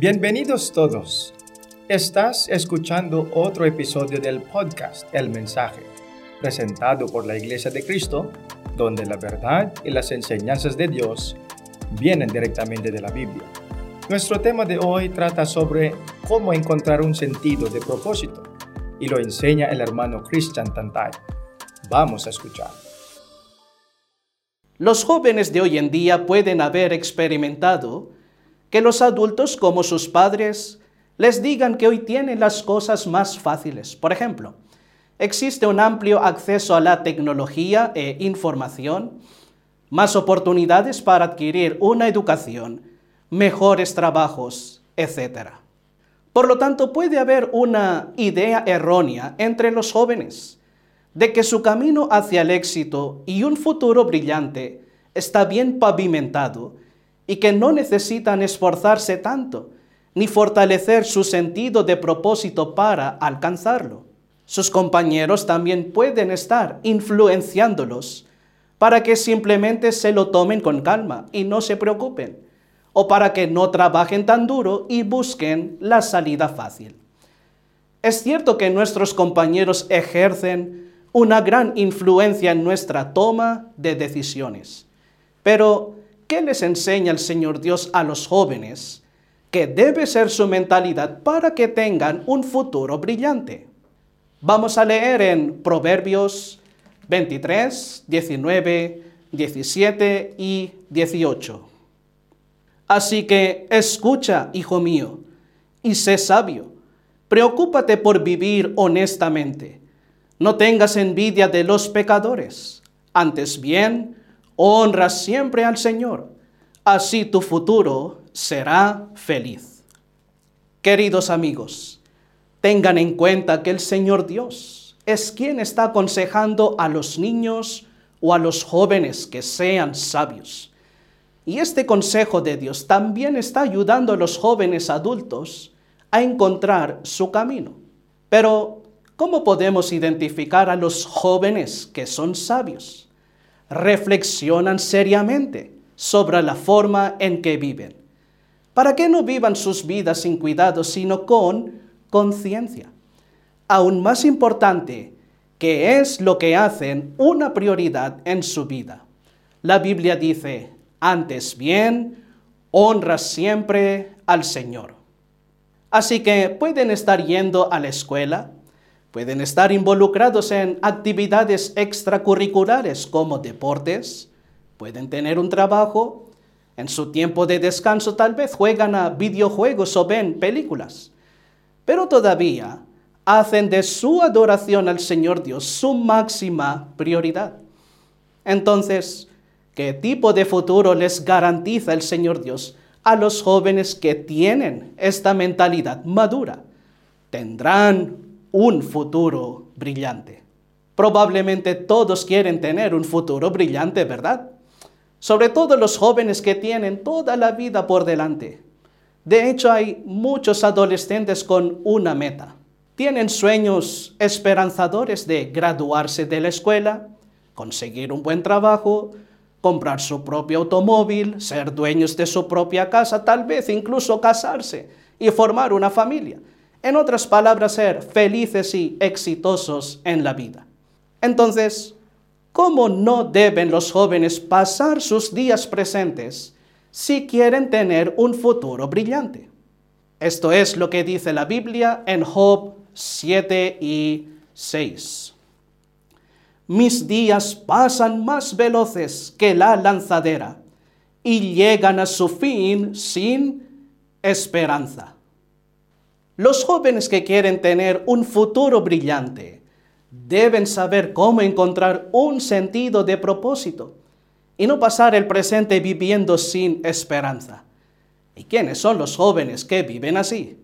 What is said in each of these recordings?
Bienvenidos todos. Estás escuchando otro episodio del podcast El Mensaje, presentado por la Iglesia de Cristo, donde la verdad y las enseñanzas de Dios vienen directamente de la Biblia. Nuestro tema de hoy trata sobre cómo encontrar un sentido de propósito y lo enseña el hermano Christian Tantay. Vamos a escuchar. Los jóvenes de hoy en día pueden haber experimentado que los adultos como sus padres les digan que hoy tienen las cosas más fáciles. Por ejemplo, existe un amplio acceso a la tecnología e información, más oportunidades para adquirir una educación, mejores trabajos, etc. Por lo tanto, puede haber una idea errónea entre los jóvenes de que su camino hacia el éxito y un futuro brillante está bien pavimentado y que no necesitan esforzarse tanto ni fortalecer su sentido de propósito para alcanzarlo. Sus compañeros también pueden estar influenciándolos para que simplemente se lo tomen con calma y no se preocupen, o para que no trabajen tan duro y busquen la salida fácil. Es cierto que nuestros compañeros ejercen una gran influencia en nuestra toma de decisiones, pero ¿qué les enseña el Señor Dios a los jóvenes? Que debe ser su mentalidad para que tengan un futuro brillante. Vamos a leer en Proverbios 23, 19, 17 y 18. Así que escucha, hijo mío, y sé sabio. Preocúpate por vivir honestamente. No tengas envidia de los pecadores. Antes bien, honra siempre al Señor, así tu futuro será feliz. Queridos amigos, tengan en cuenta que el Señor Dios es quien está aconsejando a los niños o a los jóvenes que sean sabios. Y este consejo de Dios también está ayudando a los jóvenes adultos a encontrar su camino. Pero, ¿cómo podemos identificar a los jóvenes que son sabios? Reflexionan seriamente sobre la forma en que viven, para que no vivan sus vidas sin cuidado, sino con conciencia. Aún más importante, que es lo que hacen una prioridad en su vida. La Biblia dice, antes bien, honra siempre al Señor. Así que pueden estar yendo a la escuela, Pueden estar involucrados en actividades extracurriculares como deportes, pueden tener un trabajo, en su tiempo de descanso tal vez juegan a videojuegos o ven películas, pero todavía hacen de su adoración al Señor Dios su máxima prioridad. Entonces, ¿qué tipo de futuro les garantiza el Señor Dios a los jóvenes que tienen esta mentalidad madura? Tendrán un futuro brillante. Probablemente todos quieren tener un futuro brillante, ¿verdad? Sobre todo los jóvenes que tienen toda la vida por delante. De hecho, hay muchos adolescentes con una meta. Tienen sueños esperanzadores de graduarse de la escuela, conseguir un buen trabajo, comprar su propio automóvil, ser dueños de su propia casa, tal vez incluso casarse y formar una familia. En otras palabras, ser felices y exitosos en la vida. Entonces, ¿cómo no deben los jóvenes pasar sus días presentes si quieren tener un futuro brillante? Esto es lo que dice la Biblia en Job 7 y 6. Mis días pasan más veloces que la lanzadera y llegan a su fin sin esperanza. Los jóvenes que quieren tener un futuro brillante deben saber cómo encontrar un sentido de propósito y no pasar el presente viviendo sin esperanza. ¿Y quiénes son los jóvenes que viven así?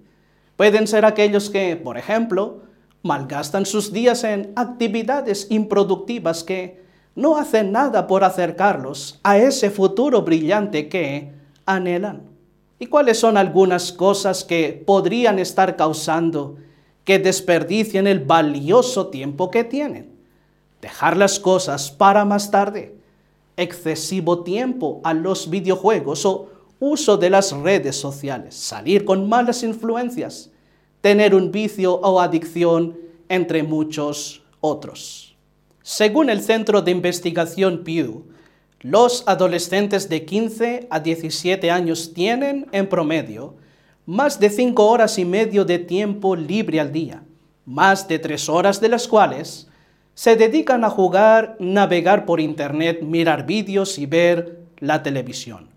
Pueden ser aquellos que, por ejemplo, malgastan sus días en actividades improductivas que no hacen nada por acercarlos a ese futuro brillante que anhelan. ¿Y cuáles son algunas cosas que podrían estar causando que desperdicien el valioso tiempo que tienen? Dejar las cosas para más tarde, excesivo tiempo a los videojuegos o uso de las redes sociales, salir con malas influencias, tener un vicio o adicción, entre muchos otros. Según el Centro de Investigación Pew, los adolescentes de 15 a 17 años tienen, en promedio, más de 5 horas y medio de tiempo libre al día, más de 3 horas de las cuales se dedican a jugar, navegar por Internet, mirar vídeos y ver la televisión.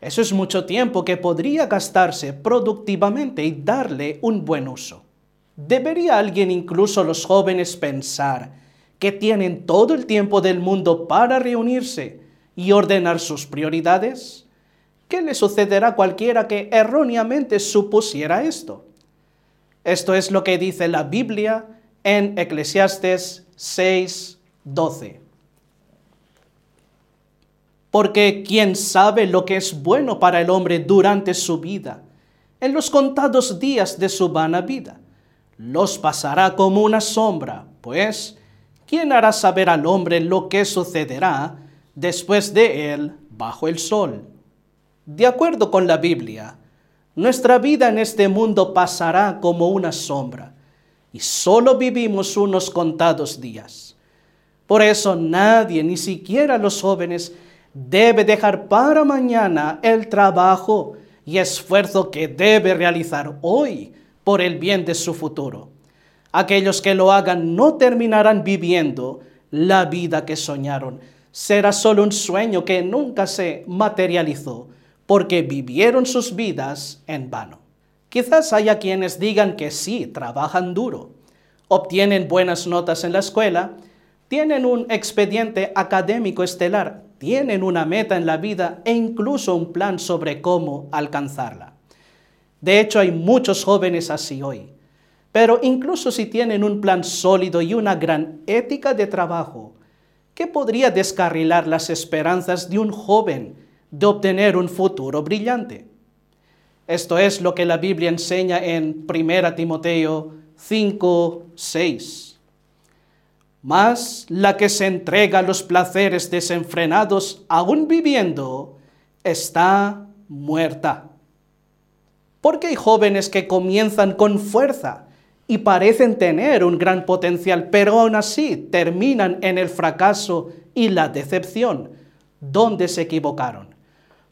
Eso es mucho tiempo que podría gastarse productivamente y darle un buen uso. ¿Debería alguien, incluso los jóvenes, pensar que tienen todo el tiempo del mundo para reunirse y ordenar sus prioridades? ¿Qué le sucederá a cualquiera que erróneamente supusiera esto? Esto es lo que dice la Biblia en Eclesiastes 6:12. Porque quien sabe lo que es bueno para el hombre durante su vida, en los contados días de su vana vida, los pasará como una sombra, pues, ¿quién hará saber al hombre lo que sucederá después de él bajo el sol? De acuerdo con la Biblia, nuestra vida en este mundo pasará como una sombra y solo vivimos unos contados días. Por eso nadie, ni siquiera los jóvenes, debe dejar para mañana el trabajo y esfuerzo que debe realizar hoy por el bien de su futuro. Aquellos que lo hagan no terminarán viviendo la vida que soñaron. Será solo un sueño que nunca se materializó porque vivieron sus vidas en vano. Quizás haya quienes digan que sí, trabajan duro, obtienen buenas notas en la escuela, tienen un expediente académico estelar, tienen una meta en la vida e incluso un plan sobre cómo alcanzarla. De hecho, hay muchos jóvenes así hoy. Pero incluso si tienen un plan sólido y una gran ética de trabajo, ¿qué podría descarrilar las esperanzas de un joven de obtener un futuro brillante. Esto es lo que la Biblia enseña en 1 Timoteo 5, 6. Mas la que se entrega a los placeres desenfrenados aún viviendo, está muerta. Porque hay jóvenes que comienzan con fuerza y parecen tener un gran potencial, pero aún así terminan en el fracaso y la decepción, donde se equivocaron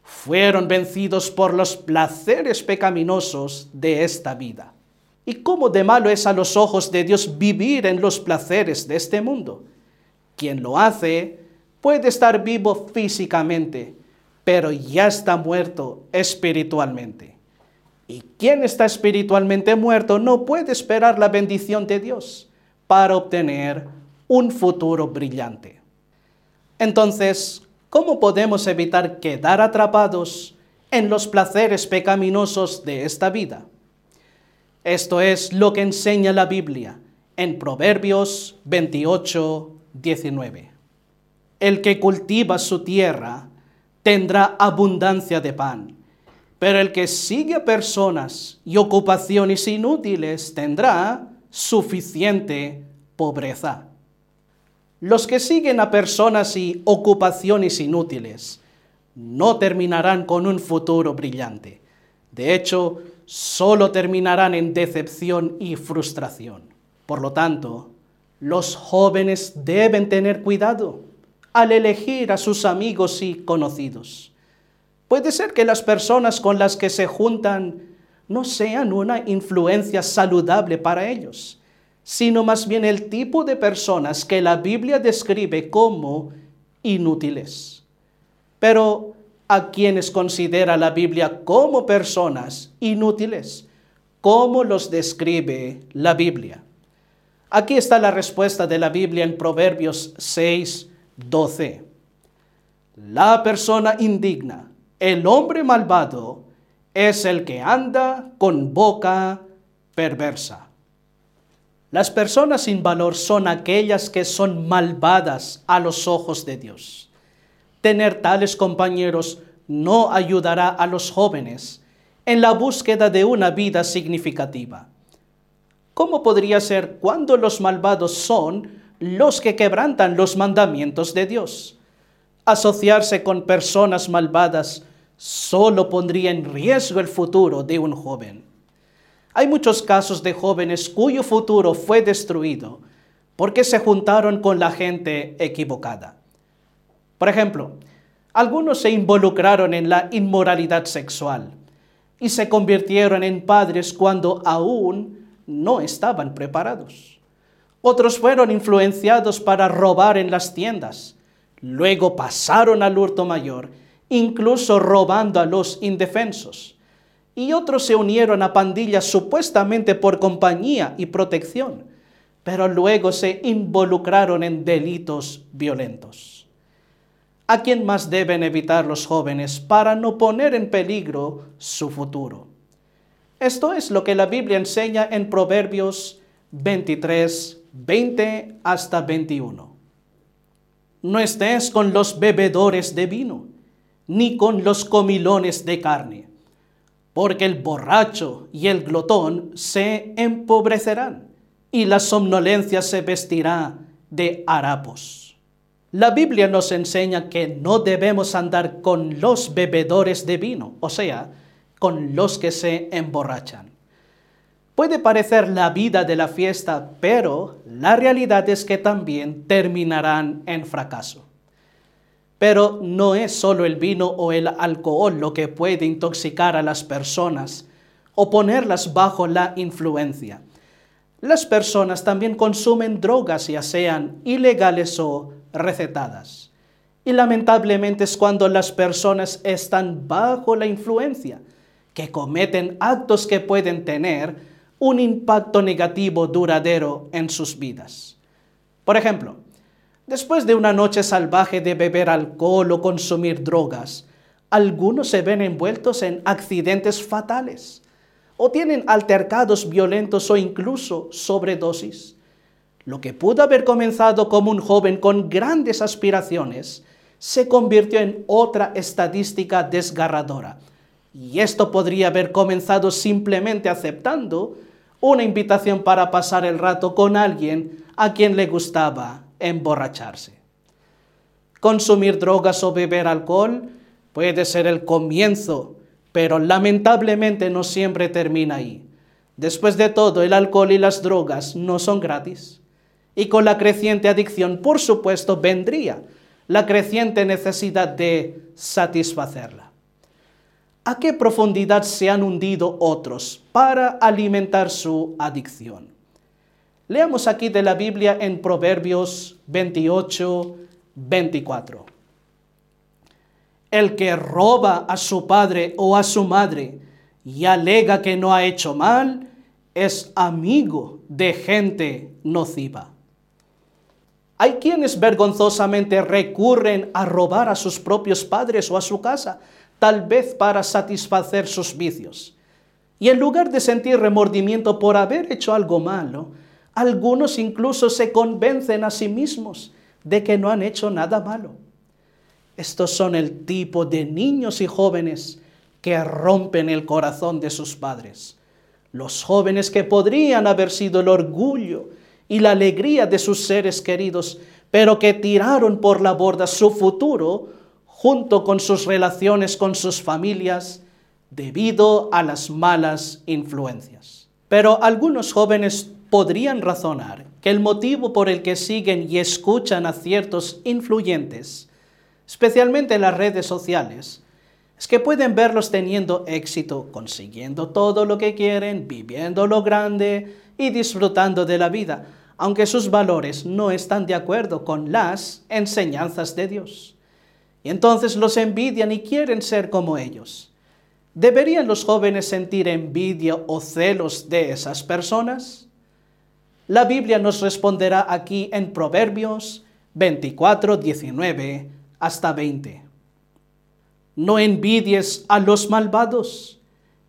fueron vencidos por los placeres pecaminosos de esta vida. ¿Y cómo de malo es a los ojos de Dios vivir en los placeres de este mundo? Quien lo hace puede estar vivo físicamente, pero ya está muerto espiritualmente. Y quien está espiritualmente muerto no puede esperar la bendición de Dios para obtener un futuro brillante. Entonces, ¿Cómo podemos evitar quedar atrapados en los placeres pecaminosos de esta vida? Esto es lo que enseña la Biblia en Proverbios 28, 19. El que cultiva su tierra tendrá abundancia de pan, pero el que sigue a personas y ocupaciones inútiles tendrá suficiente pobreza. Los que siguen a personas y ocupaciones inútiles no terminarán con un futuro brillante. De hecho, solo terminarán en decepción y frustración. Por lo tanto, los jóvenes deben tener cuidado al elegir a sus amigos y conocidos. Puede ser que las personas con las que se juntan no sean una influencia saludable para ellos sino más bien el tipo de personas que la Biblia describe como inútiles. Pero a quienes considera la Biblia como personas inútiles, ¿cómo los describe la Biblia? Aquí está la respuesta de la Biblia en Proverbios 6, 12. La persona indigna, el hombre malvado, es el que anda con boca perversa. Las personas sin valor son aquellas que son malvadas a los ojos de Dios. Tener tales compañeros no ayudará a los jóvenes en la búsqueda de una vida significativa. ¿Cómo podría ser cuando los malvados son los que quebrantan los mandamientos de Dios? Asociarse con personas malvadas solo pondría en riesgo el futuro de un joven. Hay muchos casos de jóvenes cuyo futuro fue destruido porque se juntaron con la gente equivocada. Por ejemplo, algunos se involucraron en la inmoralidad sexual y se convirtieron en padres cuando aún no estaban preparados. Otros fueron influenciados para robar en las tiendas. Luego pasaron al hurto mayor, incluso robando a los indefensos y otros se unieron a pandillas supuestamente por compañía y protección, pero luego se involucraron en delitos violentos. ¿A quién más deben evitar los jóvenes para no poner en peligro su futuro? Esto es lo que la Biblia enseña en Proverbios 23, 20 hasta 21. No estés con los bebedores de vino, ni con los comilones de carne porque el borracho y el glotón se empobrecerán y la somnolencia se vestirá de harapos. La Biblia nos enseña que no debemos andar con los bebedores de vino, o sea, con los que se emborrachan. Puede parecer la vida de la fiesta, pero la realidad es que también terminarán en fracaso. Pero no es solo el vino o el alcohol lo que puede intoxicar a las personas o ponerlas bajo la influencia. Las personas también consumen drogas, ya sean ilegales o recetadas. Y lamentablemente es cuando las personas están bajo la influencia que cometen actos que pueden tener un impacto negativo duradero en sus vidas. Por ejemplo, Después de una noche salvaje de beber alcohol o consumir drogas, algunos se ven envueltos en accidentes fatales o tienen altercados violentos o incluso sobredosis. Lo que pudo haber comenzado como un joven con grandes aspiraciones se convirtió en otra estadística desgarradora. Y esto podría haber comenzado simplemente aceptando una invitación para pasar el rato con alguien a quien le gustaba emborracharse. Consumir drogas o beber alcohol puede ser el comienzo, pero lamentablemente no siempre termina ahí. Después de todo, el alcohol y las drogas no son gratis. Y con la creciente adicción, por supuesto, vendría la creciente necesidad de satisfacerla. ¿A qué profundidad se han hundido otros para alimentar su adicción? Leamos aquí de la Biblia en Proverbios 28, 24. El que roba a su padre o a su madre y alega que no ha hecho mal, es amigo de gente nociva. Hay quienes vergonzosamente recurren a robar a sus propios padres o a su casa, tal vez para satisfacer sus vicios. Y en lugar de sentir remordimiento por haber hecho algo malo, algunos incluso se convencen a sí mismos de que no han hecho nada malo. Estos son el tipo de niños y jóvenes que rompen el corazón de sus padres. Los jóvenes que podrían haber sido el orgullo y la alegría de sus seres queridos, pero que tiraron por la borda su futuro junto con sus relaciones con sus familias debido a las malas influencias. Pero algunos jóvenes podrían razonar que el motivo por el que siguen y escuchan a ciertos influyentes, especialmente en las redes sociales, es que pueden verlos teniendo éxito, consiguiendo todo lo que quieren, viviendo lo grande y disfrutando de la vida, aunque sus valores no están de acuerdo con las enseñanzas de Dios. Y entonces los envidian y quieren ser como ellos. ¿Deberían los jóvenes sentir envidia o celos de esas personas? La Biblia nos responderá aquí en Proverbios 24, 19 hasta 20. No envidies a los malvados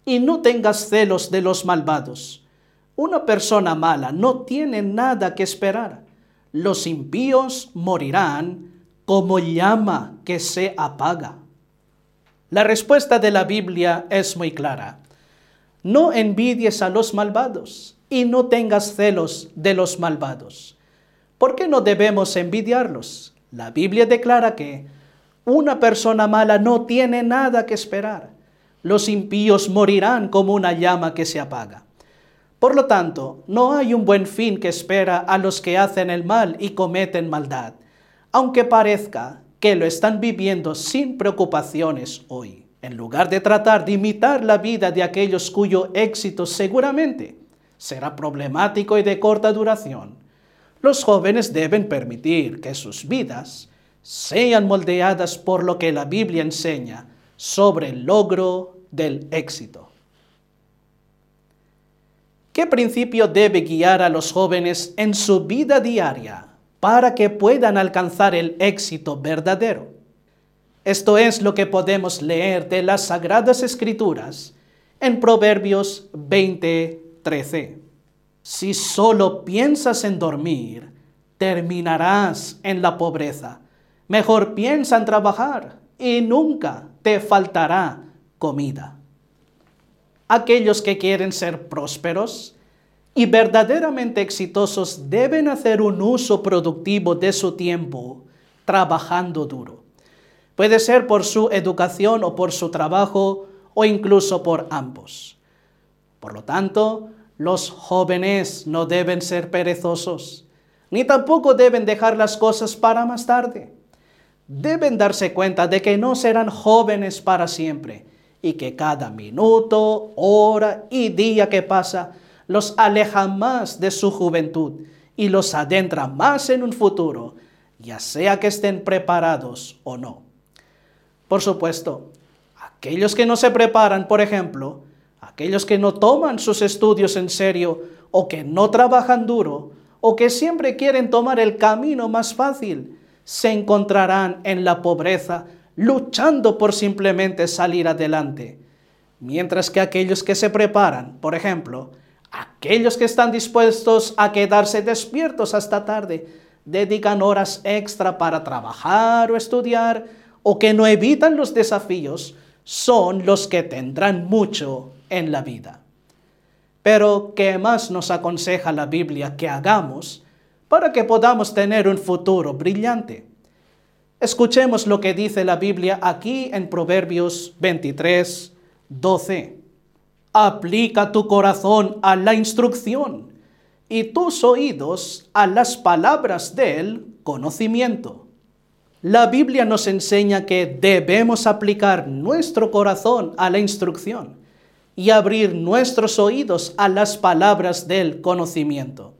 y no tengas celos de los malvados. Una persona mala no tiene nada que esperar. Los impíos morirán como llama que se apaga. La respuesta de la Biblia es muy clara. No envidies a los malvados y no tengas celos de los malvados. ¿Por qué no debemos envidiarlos? La Biblia declara que Una persona mala no tiene nada que esperar. Los impíos morirán como una llama que se apaga. Por lo tanto, no hay un buen fin que espera a los que hacen el mal y cometen maldad, aunque parezca que lo están viviendo sin preocupaciones hoy, en lugar de tratar de imitar la vida de aquellos cuyo éxito seguramente será problemático y de corta duración. Los jóvenes deben permitir que sus vidas sean moldeadas por lo que la Biblia enseña sobre el logro del éxito. ¿Qué principio debe guiar a los jóvenes en su vida diaria para que puedan alcanzar el éxito verdadero? Esto es lo que podemos leer de las Sagradas Escrituras en Proverbios 20:13. Si solo piensas en dormir, terminarás en la pobreza. Mejor piensa en trabajar y nunca te faltará comida aquellos que quieren ser prósperos y verdaderamente exitosos deben hacer un uso productivo de su tiempo trabajando duro. Puede ser por su educación o por su trabajo o incluso por ambos. Por lo tanto, los jóvenes no deben ser perezosos, ni tampoco deben dejar las cosas para más tarde. Deben darse cuenta de que no serán jóvenes para siempre y que cada minuto, hora y día que pasa los aleja más de su juventud y los adentra más en un futuro, ya sea que estén preparados o no. Por supuesto, aquellos que no se preparan, por ejemplo, aquellos que no toman sus estudios en serio o que no trabajan duro o que siempre quieren tomar el camino más fácil, se encontrarán en la pobreza luchando por simplemente salir adelante. Mientras que aquellos que se preparan, por ejemplo, aquellos que están dispuestos a quedarse despiertos hasta tarde, dedican horas extra para trabajar o estudiar, o que no evitan los desafíos, son los que tendrán mucho en la vida. Pero, ¿qué más nos aconseja la Biblia que hagamos para que podamos tener un futuro brillante? Escuchemos lo que dice la Biblia aquí en Proverbios 23, 12. Aplica tu corazón a la instrucción y tus oídos a las palabras del conocimiento. La Biblia nos enseña que debemos aplicar nuestro corazón a la instrucción y abrir nuestros oídos a las palabras del conocimiento.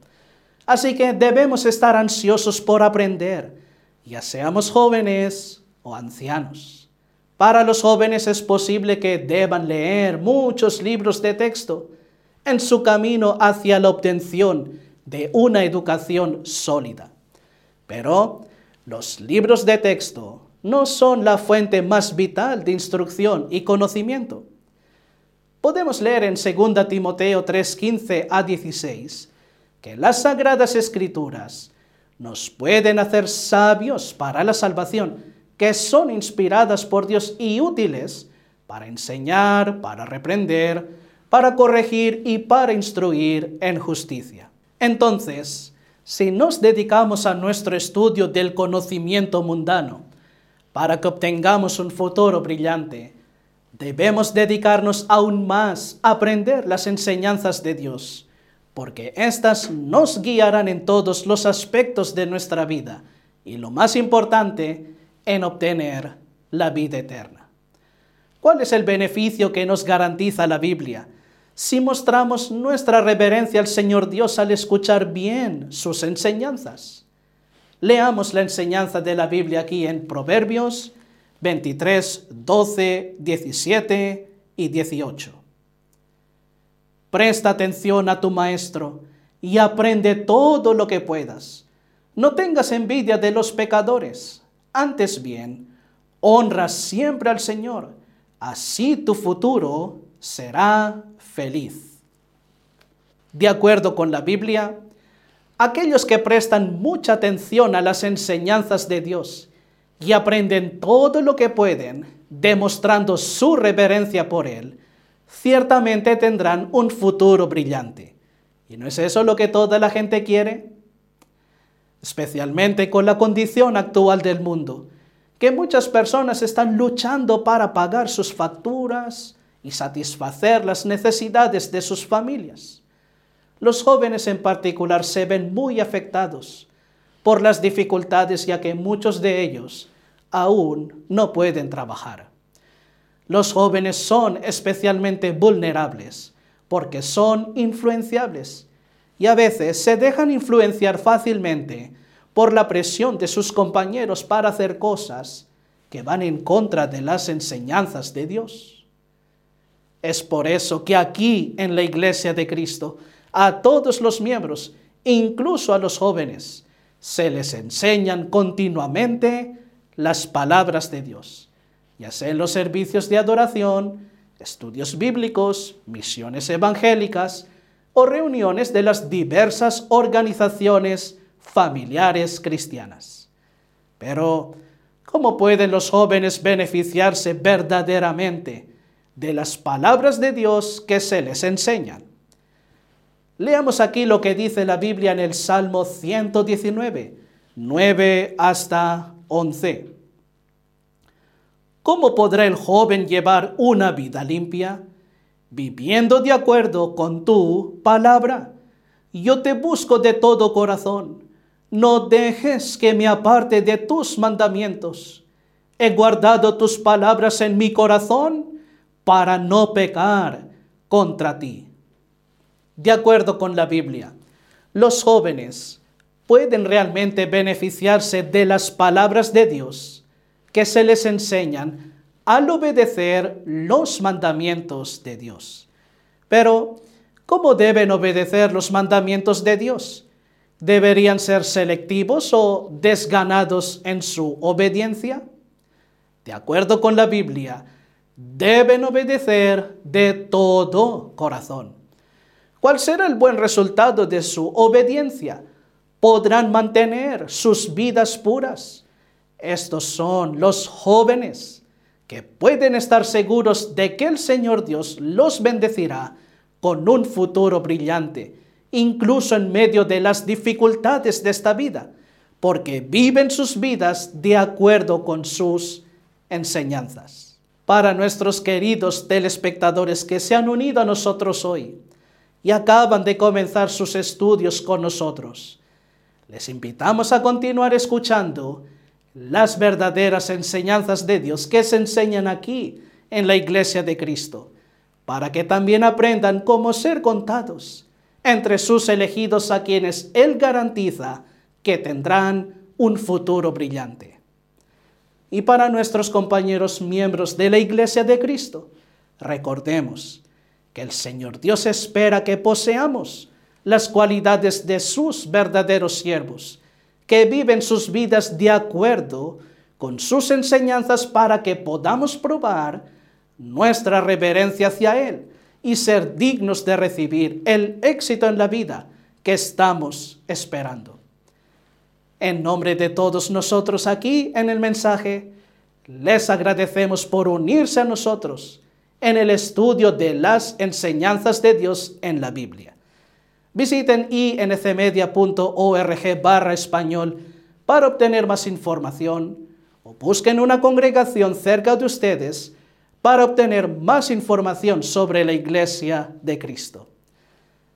Así que debemos estar ansiosos por aprender ya seamos jóvenes o ancianos. Para los jóvenes es posible que deban leer muchos libros de texto en su camino hacia la obtención de una educación sólida. Pero los libros de texto no son la fuente más vital de instrucción y conocimiento. Podemos leer en 2 Timoteo 3:15 a 16 que las sagradas escrituras nos pueden hacer sabios para la salvación, que son inspiradas por Dios y útiles para enseñar, para reprender, para corregir y para instruir en justicia. Entonces, si nos dedicamos a nuestro estudio del conocimiento mundano, para que obtengamos un futuro brillante, debemos dedicarnos aún más a aprender las enseñanzas de Dios porque éstas nos guiarán en todos los aspectos de nuestra vida y lo más importante, en obtener la vida eterna. ¿Cuál es el beneficio que nos garantiza la Biblia si mostramos nuestra reverencia al Señor Dios al escuchar bien sus enseñanzas? Leamos la enseñanza de la Biblia aquí en Proverbios 23, 12, 17 y 18. Presta atención a tu maestro y aprende todo lo que puedas. No tengas envidia de los pecadores, antes bien, honra siempre al Señor, así tu futuro será feliz. De acuerdo con la Biblia, aquellos que prestan mucha atención a las enseñanzas de Dios y aprenden todo lo que pueden, demostrando su reverencia por Él, ciertamente tendrán un futuro brillante. ¿Y no es eso lo que toda la gente quiere? Especialmente con la condición actual del mundo, que muchas personas están luchando para pagar sus facturas y satisfacer las necesidades de sus familias. Los jóvenes en particular se ven muy afectados por las dificultades ya que muchos de ellos aún no pueden trabajar. Los jóvenes son especialmente vulnerables porque son influenciables y a veces se dejan influenciar fácilmente por la presión de sus compañeros para hacer cosas que van en contra de las enseñanzas de Dios. Es por eso que aquí en la iglesia de Cristo, a todos los miembros, incluso a los jóvenes, se les enseñan continuamente las palabras de Dios, ya sea en los servicios de adoración, estudios bíblicos, misiones evangélicas o reuniones de las diversas organizaciones familiares cristianas. Pero, ¿cómo pueden los jóvenes beneficiarse verdaderamente de las palabras de Dios que se les enseñan? Leamos aquí lo que dice la Biblia en el Salmo 119, 9 hasta 11. ¿Cómo podrá el joven llevar una vida limpia? Viviendo de acuerdo con tu palabra. Yo te busco de todo corazón. No dejes que me aparte de tus mandamientos. He guardado tus palabras en mi corazón para no pecar contra ti de acuerdo con la Biblia, los jóvenes pueden realmente beneficiarse de las palabras de Dios que se les enseñan al obedecer los mandamientos de Dios. Pero, ¿cómo deben obedecer los mandamientos de Dios? ¿Deberían ser selectivos o desganados en su obediencia? De acuerdo con la Biblia, deben obedecer de todo corazón. ¿Cuál será el buen resultado de su obediencia? Podrán mantener sus vidas puras. Estos son los jóvenes que pueden estar seguros de que el Señor Dios los bendecirá con un futuro brillante, incluso en medio de las dificultades de esta vida, porque viven sus vidas de acuerdo con sus enseñanzas. Para nuestros queridos telespectadores que se han unido a nosotros hoy, y acaban de comenzar sus estudios con nosotros. Les invitamos a continuar escuchando las verdaderas enseñanzas de Dios que se enseñan aquí en la iglesia de Cristo, para que también aprendan cómo ser contados entre sus elegidos a quienes Él garantiza que tendrán un futuro brillante. Y para nuestros compañeros miembros de la iglesia de Cristo, recordemos que el Señor Dios espera que poseamos las cualidades de sus verdaderos siervos, que viven sus vidas de acuerdo con sus enseñanzas para que podamos probar nuestra reverencia hacia Él y ser dignos de recibir el éxito en la vida que estamos esperando. En nombre de todos nosotros aquí en el mensaje, les agradecemos por unirse a nosotros en el estudio de las enseñanzas de Dios en la Biblia. Visiten incmedia.org barra español para obtener más información o busquen una congregación cerca de ustedes para obtener más información sobre la Iglesia de Cristo.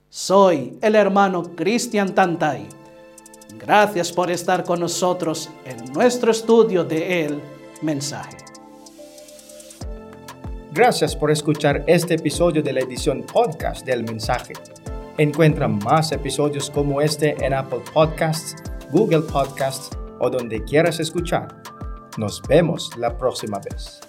Soy el hermano Cristian Tantay. Gracias por estar con nosotros en nuestro estudio de El Mensaje. Gracias por escuchar este episodio de la edición podcast del mensaje. Encuentra más episodios como este en Apple Podcasts, Google Podcasts o donde quieras escuchar. Nos vemos la próxima vez.